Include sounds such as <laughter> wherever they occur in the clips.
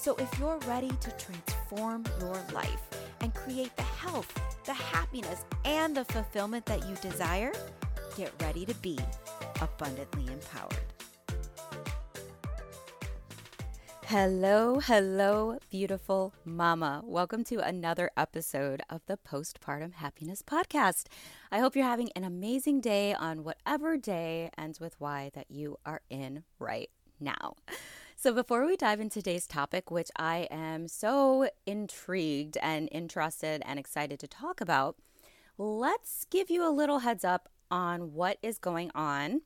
So if you're ready to transform your life and create the health, the happiness, and the fulfillment that you desire, get ready to be abundantly empowered. Hello, hello, beautiful mama. Welcome to another episode of the Postpartum Happiness Podcast. I hope you're having an amazing day on whatever day ends with Y that you are in right now. So, before we dive into today's topic, which I am so intrigued and interested and excited to talk about, let's give you a little heads up on what is going on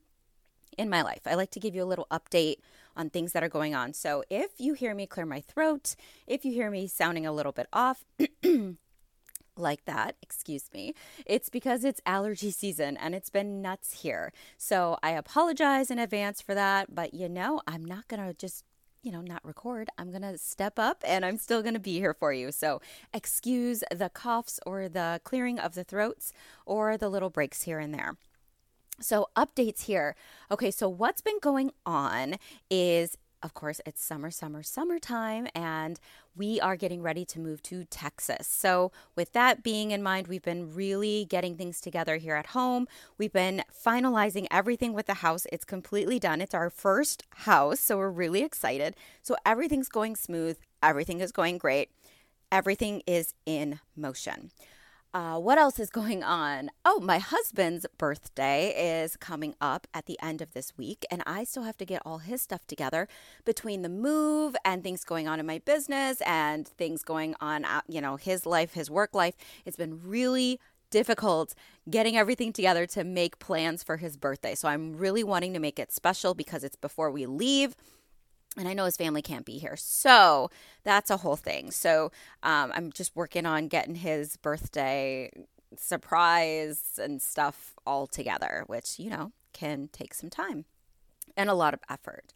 in my life. I like to give you a little update on things that are going on. So, if you hear me clear my throat, if you hear me sounding a little bit off, <clears throat> like that, excuse me, it's because it's allergy season and it's been nuts here. So I apologize in advance for that, but you know, I'm not going to just you know, not record, I'm going to step up and I'm still going to be here for you. So, excuse the coughs or the clearing of the throats or the little breaks here and there. So, updates here. Okay, so what's been going on is of course, it's summer, summer, summertime, and we are getting ready to move to Texas. So, with that being in mind, we've been really getting things together here at home. We've been finalizing everything with the house. It's completely done. It's our first house, so we're really excited. So, everything's going smooth, everything is going great, everything is in motion. Uh, what else is going on? Oh, my husband's birthday is coming up at the end of this week, and I still have to get all his stuff together between the move and things going on in my business and things going on, you know, his life, his work life. It's been really difficult getting everything together to make plans for his birthday. So I'm really wanting to make it special because it's before we leave and I know his family can't be here. So that's a whole thing. So um, I'm just working on getting his birthday surprise and stuff all together, which, you know, can take some time and a lot of effort.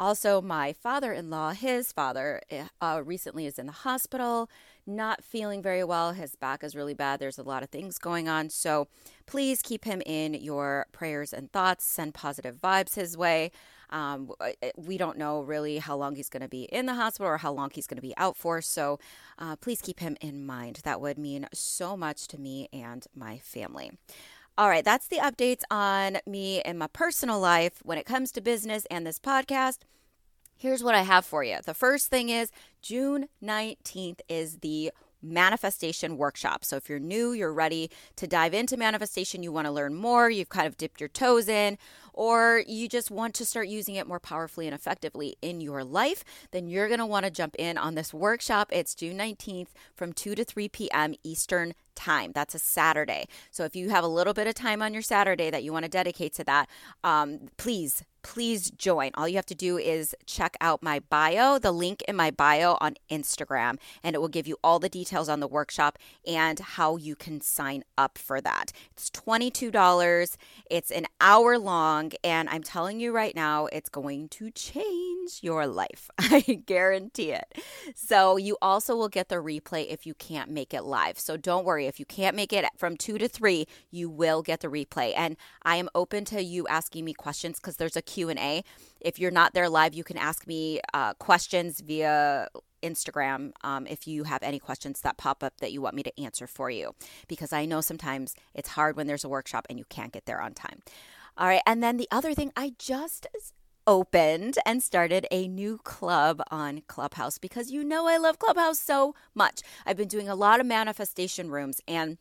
Also, my father in law, his father, eh, uh, recently is in the hospital, not feeling very well. His back is really bad. There's a lot of things going on. So please keep him in your prayers and thoughts. Send positive vibes his way. Um, we don't know really how long he's going to be in the hospital or how long he's going to be out for. So uh, please keep him in mind. That would mean so much to me and my family. All right, that's the updates on me and my personal life when it comes to business and this podcast. Here's what I have for you. The first thing is June 19th is the manifestation workshop. So if you're new, you're ready to dive into manifestation, you want to learn more, you've kind of dipped your toes in, or you just want to start using it more powerfully and effectively in your life, then you're going to want to jump in on this workshop. It's June 19th from 2 to 3 p.m. Eastern time. That's a Saturday. So if you have a little bit of time on your Saturday that you want to dedicate to that, um, please please join. All you have to do is check out my bio, the link in my bio on Instagram, and it will give you all the details on the workshop and how you can sign up for that. It's $22. It's an hour long, and I'm telling you right now, it's going to change your life. <laughs> I guarantee it. So, you also will get the replay if you can't make it live. So, don't worry. If you can't make it from 2 to 3, you will get the replay. And I am open to you asking me questions because there's a q&a if you're not there live you can ask me uh, questions via instagram um, if you have any questions that pop up that you want me to answer for you. Because i know sometimes it's hard when there's a workshop and you can't get there on time. All right and then the other thing i just opened and started a new club on Clubhouse because you know I love Clubhouse so much. I've been doing a lot of manifestation rooms and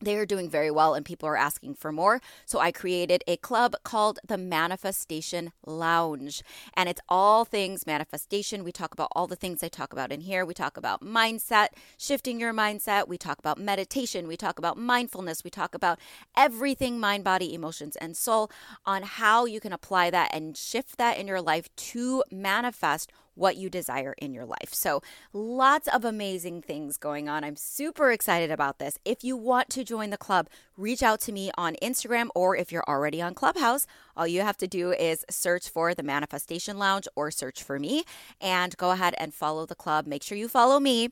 they are doing very well and people are asking for more. So I created a club called the Manifestation Lounge. And it's all things manifestation. We talk about all the things I talk about in here. We talk about mindset, shifting your mindset. We talk about meditation. We talk about mindfulness. We talk about everything mind, body, emotions, and soul on how you can apply that and shift that in your life to manifest what you desire in your life. So, lots of amazing things going on. I'm super excited about this. If you want to join the club, reach out to me on Instagram or if you're already on Clubhouse, all you have to do is search for the Manifestation Lounge or search for me and go ahead and follow the club. Make sure you follow me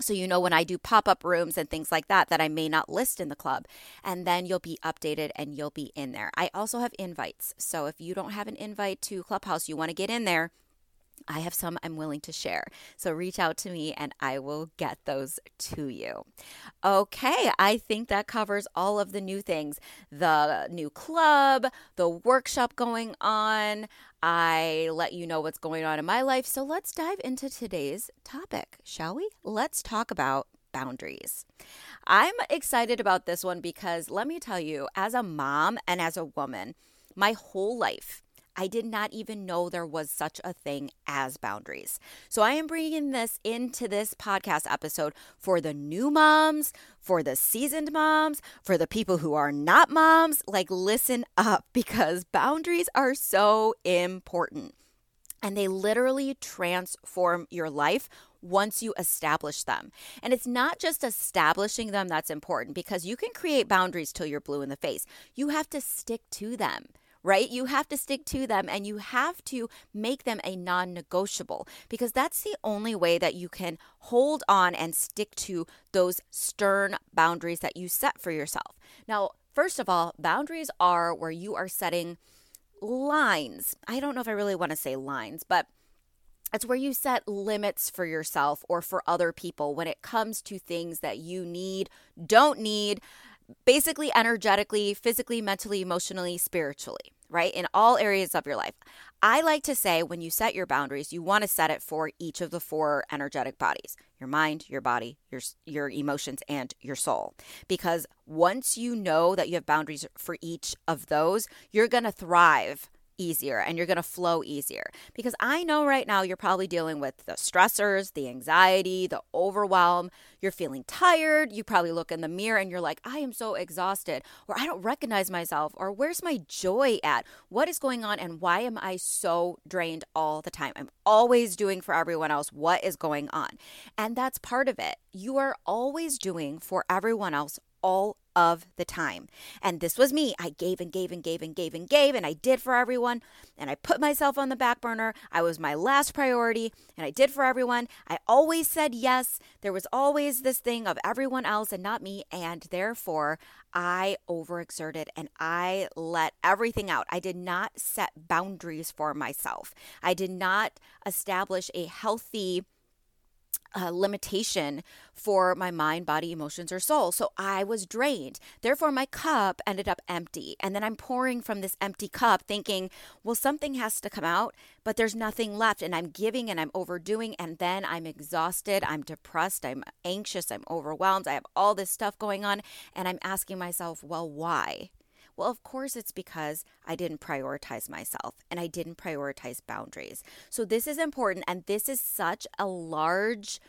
so you know when I do pop-up rooms and things like that that I may not list in the club and then you'll be updated and you'll be in there. I also have invites. So if you don't have an invite to Clubhouse, you want to get in there, I have some I'm willing to share. So reach out to me and I will get those to you. Okay, I think that covers all of the new things the new club, the workshop going on. I let you know what's going on in my life. So let's dive into today's topic, shall we? Let's talk about boundaries. I'm excited about this one because let me tell you, as a mom and as a woman, my whole life, I did not even know there was such a thing as boundaries. So I am bringing this into this podcast episode for the new moms, for the seasoned moms, for the people who are not moms. Like, listen up <laughs> because boundaries are so important and they literally transform your life once you establish them. And it's not just establishing them that's important because you can create boundaries till you're blue in the face. You have to stick to them right? You have to stick to them and you have to make them a non negotiable because that's the only way that you can hold on and stick to those stern boundaries that you set for yourself. Now, first of all, boundaries are where you are setting lines. I don't know if I really want to say lines, but it's where you set limits for yourself or for other people when it comes to things that you need, don't need, basically energetically, physically, mentally, emotionally, spiritually, right? In all areas of your life. I like to say when you set your boundaries, you want to set it for each of the four energetic bodies your mind, your body, your, your emotions, and your soul. Because once you know that you have boundaries for each of those, you're going to thrive easier and you're going to flow easier. Because I know right now you're probably dealing with the stressors, the anxiety, the overwhelm. You're feeling tired. You probably look in the mirror and you're like, I am so exhausted, or I don't recognize myself, or where's my joy at? What is going on? And why am I so drained all the time? I'm always doing for everyone else what is going on. And that's part of it. You are always doing for everyone else all of the time. And this was me. I gave and gave and gave and gave and gave, and I did for everyone. And I put myself on the back burner. I was my last priority, and I did for everyone. I always said yes. There was always this thing of everyone else and not me. And therefore, I overexerted and I let everything out. I did not set boundaries for myself. I did not establish a healthy uh, limitation for my mind, body, emotions, or soul. So I was drained. Therefore, my cup ended up empty. And then I'm pouring from this empty cup thinking, well, something has to come out, but there's nothing left. And I'm giving and I'm overdoing. And then I'm exhausted. I'm depressed. I'm anxious. I'm overwhelmed. I have all this stuff going on. And I'm asking myself, well, why? Well, of course, it's because I didn't prioritize myself and I didn't prioritize boundaries. So, this is important. And this is such a large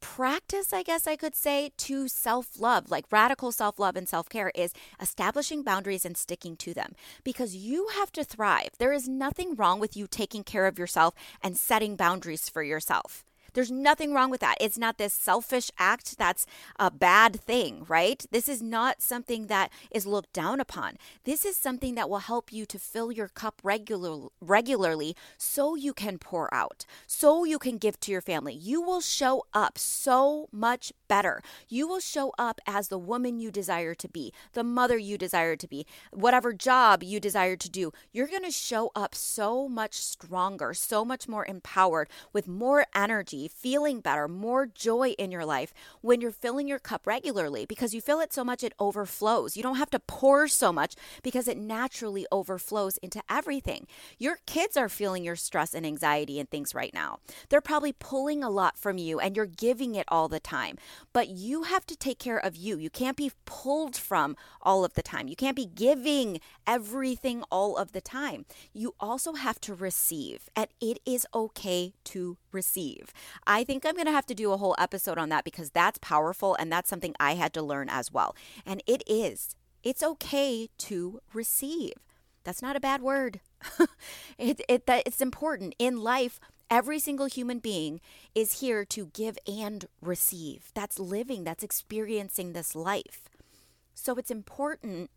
practice, I guess I could say, to self love, like radical self love and self care, is establishing boundaries and sticking to them because you have to thrive. There is nothing wrong with you taking care of yourself and setting boundaries for yourself. There's nothing wrong with that. It's not this selfish act that's a bad thing, right? This is not something that is looked down upon. This is something that will help you to fill your cup regular, regularly so you can pour out, so you can give to your family. You will show up so much better. You will show up as the woman you desire to be, the mother you desire to be, whatever job you desire to do. You're going to show up so much stronger, so much more empowered, with more energy feeling better, more joy in your life when you're filling your cup regularly because you fill it so much it overflows. You don't have to pour so much because it naturally overflows into everything. Your kids are feeling your stress and anxiety and things right now. They're probably pulling a lot from you and you're giving it all the time. But you have to take care of you. You can't be pulled from all of the time. You can't be giving everything all of the time. You also have to receive, and it is okay to receive. I think I'm going to have to do a whole episode on that because that's powerful and that's something I had to learn as well. And it is, it's okay to receive. That's not a bad word. <laughs> it, it, that, it's important. In life, every single human being is here to give and receive. That's living, that's experiencing this life. So it's important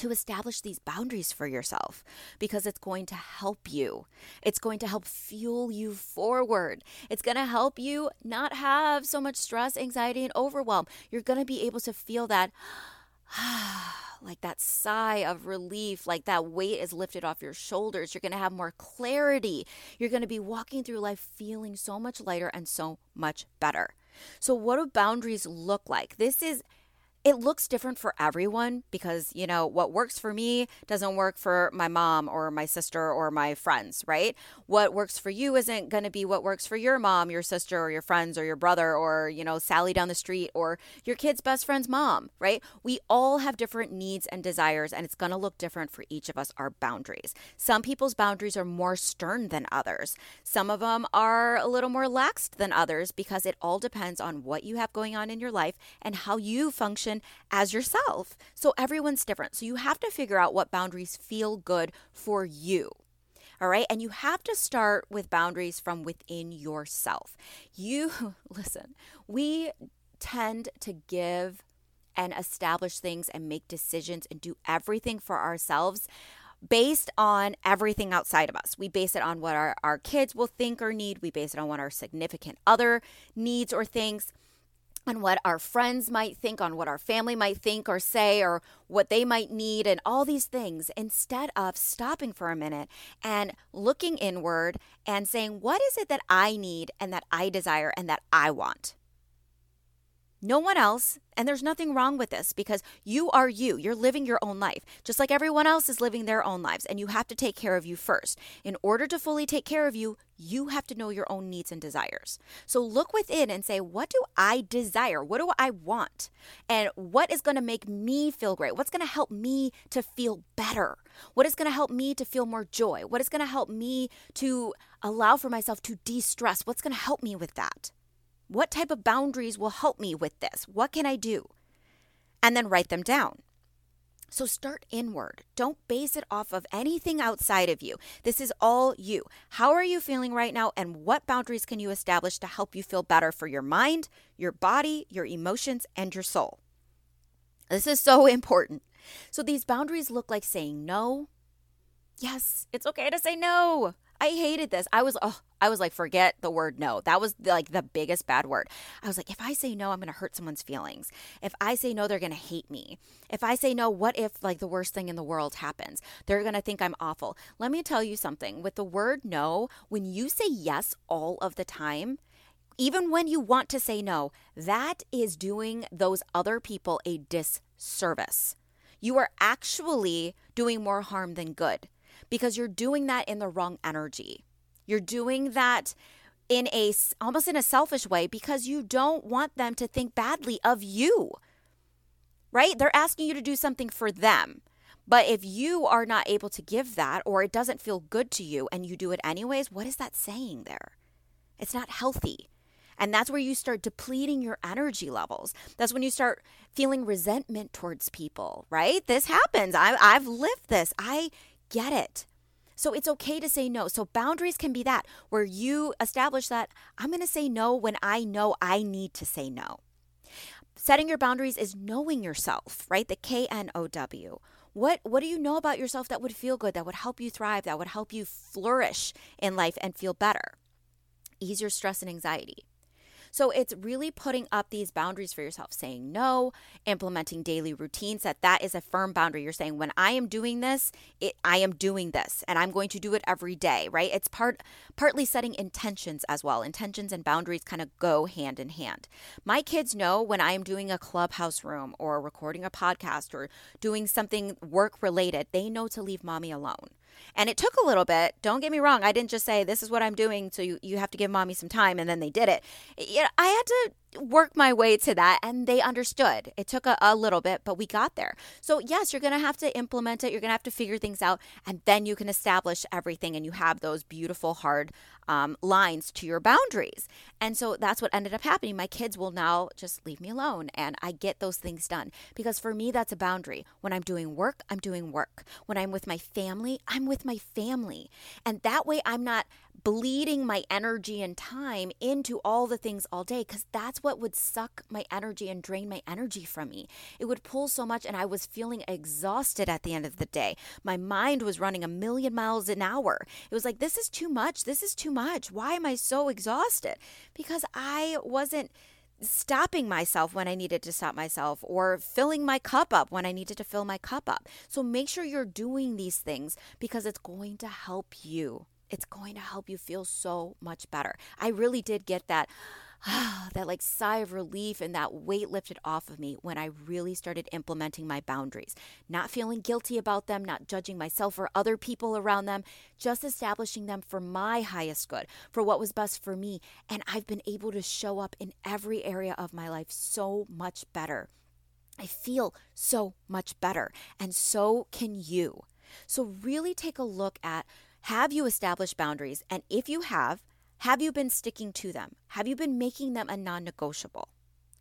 to establish these boundaries for yourself because it's going to help you. It's going to help fuel you forward. It's going to help you not have so much stress, anxiety, and overwhelm. You're going to be able to feel that. <sighs> like that sigh of relief, like that weight is lifted off your shoulders. You're going to have more clarity. You're going to be walking through life feeling so much lighter and so much better. So, what do boundaries look like? This is it looks different for everyone because, you know, what works for me doesn't work for my mom or my sister or my friends, right? What works for you isn't going to be what works for your mom, your sister, or your friends, or your brother, or, you know, Sally down the street, or your kid's best friend's mom, right? We all have different needs and desires, and it's going to look different for each of us, our boundaries. Some people's boundaries are more stern than others, some of them are a little more laxed than others because it all depends on what you have going on in your life and how you function function as yourself. So everyone's different. So you have to figure out what boundaries feel good for you. All right. And you have to start with boundaries from within yourself. You, <laughs> listen, we tend to give and establish things and make decisions and do everything for ourselves based on everything outside of us. We base it on what our, our kids will think or need. We base it on what our significant other needs or thinks on what our friends might think, on what our family might think or say, or what they might need, and all these things, instead of stopping for a minute and looking inward and saying, What is it that I need and that I desire and that I want? No one else. And there's nothing wrong with this because you are you. You're living your own life, just like everyone else is living their own lives. And you have to take care of you first. In order to fully take care of you, you have to know your own needs and desires. So look within and say, what do I desire? What do I want? And what is going to make me feel great? What's going to help me to feel better? What is going to help me to feel more joy? What is going to help me to allow for myself to de stress? What's going to help me with that? What type of boundaries will help me with this? What can I do? And then write them down. So start inward. Don't base it off of anything outside of you. This is all you. How are you feeling right now? And what boundaries can you establish to help you feel better for your mind, your body, your emotions, and your soul? This is so <laughs> important. So these boundaries look like saying no. Yes, it's okay to say no. I hated this. I was, oh, I was like, forget the word no. That was like the biggest bad word. I was like, if I say no, I'm going to hurt someone's feelings. If I say no, they're going to hate me. If I say no, what if like the worst thing in the world happens? They're going to think I'm awful. Let me tell you something with the word no, when you say yes all of the time, even when you want to say no, that is doing those other people a disservice. You are actually doing more harm than good because you're doing that in the wrong energy. You're doing that in a almost in a selfish way because you don't want them to think badly of you. Right? They're asking you to do something for them. But if you are not able to give that or it doesn't feel good to you and you do it anyways, what is that saying there? It's not healthy. And that's where you start depleting your energy levels. That's when you start feeling resentment towards people, right? This happens. I, I've lived this. I get it. So it's okay to say no. So boundaries can be that where you establish that I'm going to say no when I know I need to say no. Setting your boundaries is knowing yourself, right? The K N O W. What what do you know about yourself that would feel good, that would help you thrive, that would help you flourish in life and feel better? Ease your stress and anxiety. So it's really putting up these boundaries for yourself, saying no, implementing daily routines that that is a firm boundary. You're saying when I am doing this, it, I am doing this and I'm going to do it every day, right? It's part partly setting intentions as well. Intentions and boundaries kind of go hand in hand. My kids know when I am doing a clubhouse room or recording a podcast or doing something work related, they know to leave mommy alone. And it took a little bit. Don't get me wrong. I didn't just say, this is what I'm doing. So you, you have to give mommy some time. And then they did it. You know, I had to work my way to that and they understood. It took a, a little bit, but we got there. So, yes, you're going to have to implement it. You're going to have to figure things out, and then you can establish everything and you have those beautiful, hard um, lines to your boundaries. And so that's what ended up happening. My kids will now just leave me alone and I get those things done because for me, that's a boundary. When I'm doing work, I'm doing work. When I'm with my family, I'm with my family. And that way, I'm not bleeding my energy and time into all the things all day because that's what would suck my energy and drain my energy from me. It would pull so much, and I was feeling exhausted at the end of the day. My mind was running a million miles an hour. It was like, this is too much. This is too much. Why am I so exhausted? Because I wasn't stopping myself when I needed to stop myself or filling my cup up when I needed to fill my cup up. So make sure you're doing these things because it's going to help you it's going to help you feel so much better. I really did get that <sighs> that like sigh of relief and that weight lifted off of me when I really started implementing my boundaries. Not feeling guilty about them, not judging myself or other people around them, just establishing them for my highest good, for what was best for me. And I've been able to show up in every area of my life so much better. I feel so much better, and so can you. So, really take a look at have you established boundaries? And if you have, have you been sticking to them? Have you been making them a non negotiable?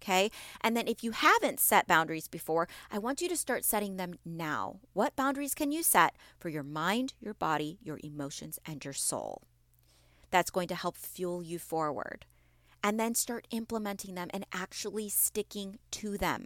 Okay. And then if you haven't set boundaries before, I want you to start setting them now. What boundaries can you set for your mind, your body, your emotions, and your soul? That's going to help fuel you forward. And then start implementing them and actually sticking to them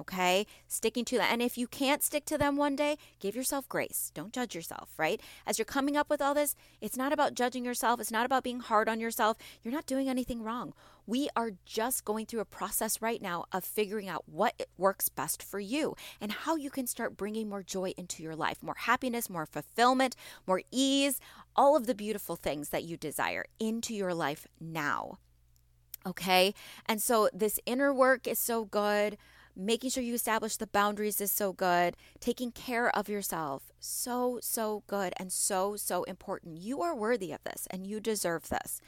okay? Sticking to that. And if you can't stick to them one day, give yourself grace. Don't judge yourself, right? As you're coming up with all this, it's not about judging yourself, it's not about being hard on yourself. You're not doing anything wrong. We are just going through a process right now of figuring out what works best for you and how you can start bringing more joy into your life, more happiness, more fulfillment, more ease, all of the beautiful things that you desire into your life now. Okay? And so this inner work is so good making sure you establish the boundaries is so good. Taking care of yourself, so, so good and so, so important. You are worthy of this and you deserve this.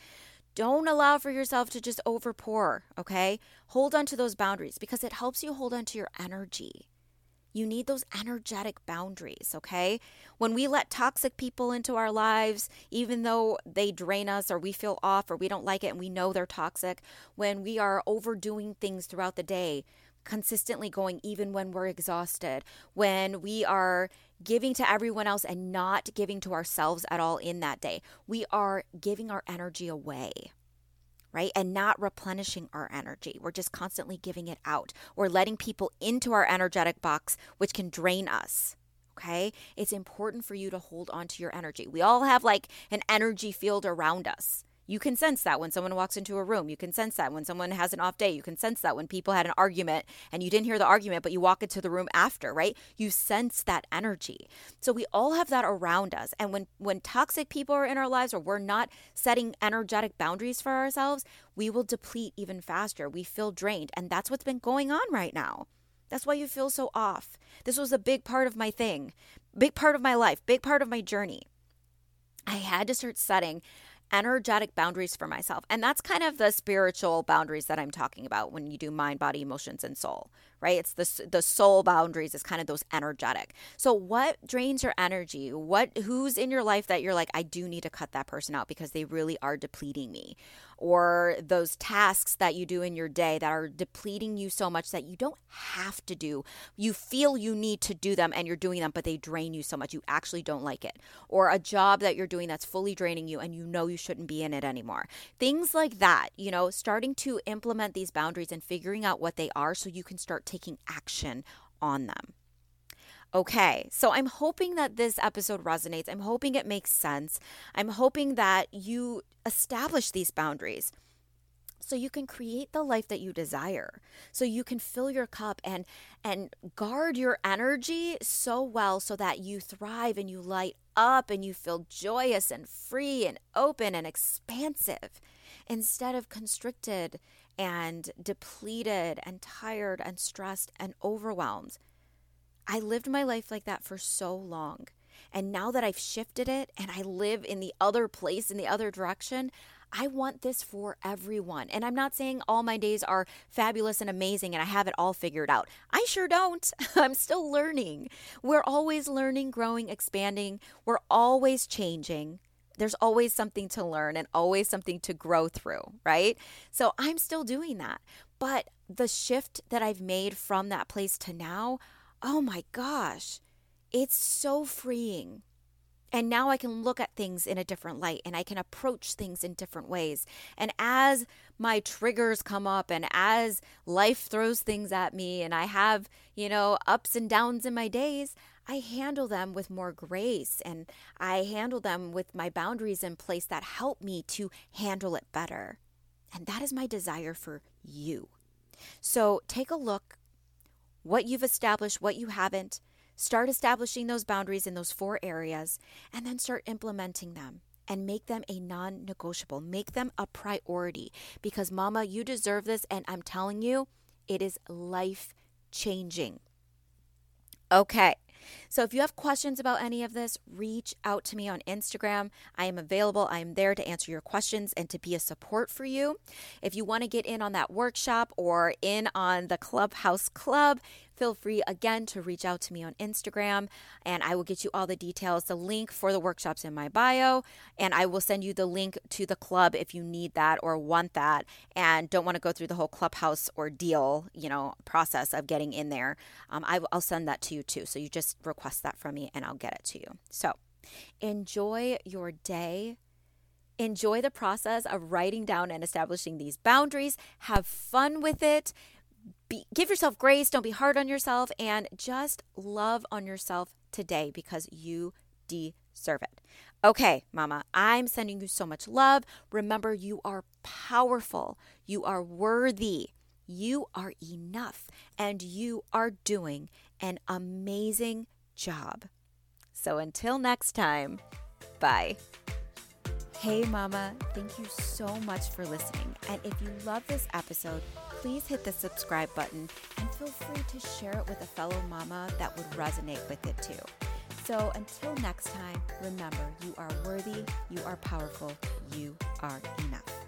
Don't allow for yourself to just overpour, okay? Hold on to those boundaries because it helps you hold on to your energy. You need those energetic boundaries, okay? When we let toxic people into our lives, even though they drain us or we feel off or we don't like it and we know they're toxic, when we are overdoing things throughout the day, consistently going even when we're exhausted, when we are giving to everyone else and not giving to ourselves at all in that day. We are giving our energy away. Right? And not replenishing our energy. We're just constantly giving it out We're letting people into our energetic box, which can drain us okay? It's important for you to hold on to your energy. We all have like an energy field around us. You can sense that when someone walks into a room. You can sense that when someone has an off day. You can sense that when people had an argument and you didn't hear the argument, but you walk into the room after, right? You sense that energy. So we all have that around us. And when when toxic people are in our lives or we're not setting energetic boundaries for ourselves, we will deplete even faster. We feel drained, and that's what's been going on right now. That's why you feel so off. This was a big part of my thing, big part of my life, big part of my journey. I had to start setting energetic boundaries for myself. And that's kind of the spiritual boundaries that I'm talking about when you do mind, body, emotions, and soul, right? It's the, the soul boundaries is kind of those energetic. So what drains your energy? What who's in your life that you're like, I do need to cut that person out because they really are depleting me? or those tasks that you do in your day that are depleting you so much that you don't have to do. You feel you need to do them and you're doing them, but they drain you so much you actually don't like it. Or a job that you're doing that's fully draining you and you know you shouldn't be in it anymore. Things like that, you know, starting to implement these boundaries and figuring out what they are so you can start taking action on them. Okay, so I'm hoping that this episode resonates. I'm hoping it makes sense. I'm hoping that you establish these boundaries so you can create the life that you desire so you can fill your cup and and guard your energy so well so that you thrive and you light up and you feel joyous and free and open and expansive instead of constricted and depleted and tired and stressed and overwhelmed I lived my life like that for so long. And now that I've shifted it and I live in the other place, in the other direction, I want this for everyone. And I'm not saying all my days are fabulous and amazing and I have it all figured out. I sure don't. <laughs> I'm still learning. We're always learning, growing, expanding. We're always changing. There's always something to learn and always something to grow through, right? So I'm still doing that. But the shift that I've made from that place to now, oh my gosh, it's so freeing. And now I can look at things in a different light and I can approach things in different ways. And as my triggers come up and as life throws things at me and I have, you know, ups and downs in my days, I handle them with more grace and I handle them with my boundaries in place that help me to handle it better. And that is my desire for you. So take a look what you've established, what you haven't. Start establishing those boundaries in those four areas and then start implementing them and make them a non negotiable. Make them a priority because, Mama, you deserve this. And I'm telling you, it is life changing. Okay. So if you have questions about any of this, reach out to me on Instagram. I am available. I am there to answer your questions and to be a support for you. If you want to get in on that workshop or in on the Clubhouse Club, feel free again to reach out to me on Instagram and I will get you all the details. The link for the workshops in my bio, and I will send you the link to the club if you need that or want that and don't want to go through the whole clubhouse ordeal, you know, process of getting in there. Um, I, I'll send that to you too. So you just request that from me and I'll get it to you. So enjoy your day. Enjoy the process of writing down and establishing these boundaries. Have fun with it be, give yourself grace, don't be hard on yourself, and just love on yourself today because you deserve it. Okay, mama, I'm sending you so much love. Remember, you are powerful, you are worthy, you are enough, and you are doing an amazing job. So until next time, bye. Hey, Mama, thank you so much for listening. And if you love this episode, please hit the subscribe button and feel free to share it with a fellow mama that would resonate with it too. So until next time, remember you are worthy, you are powerful, you are enough.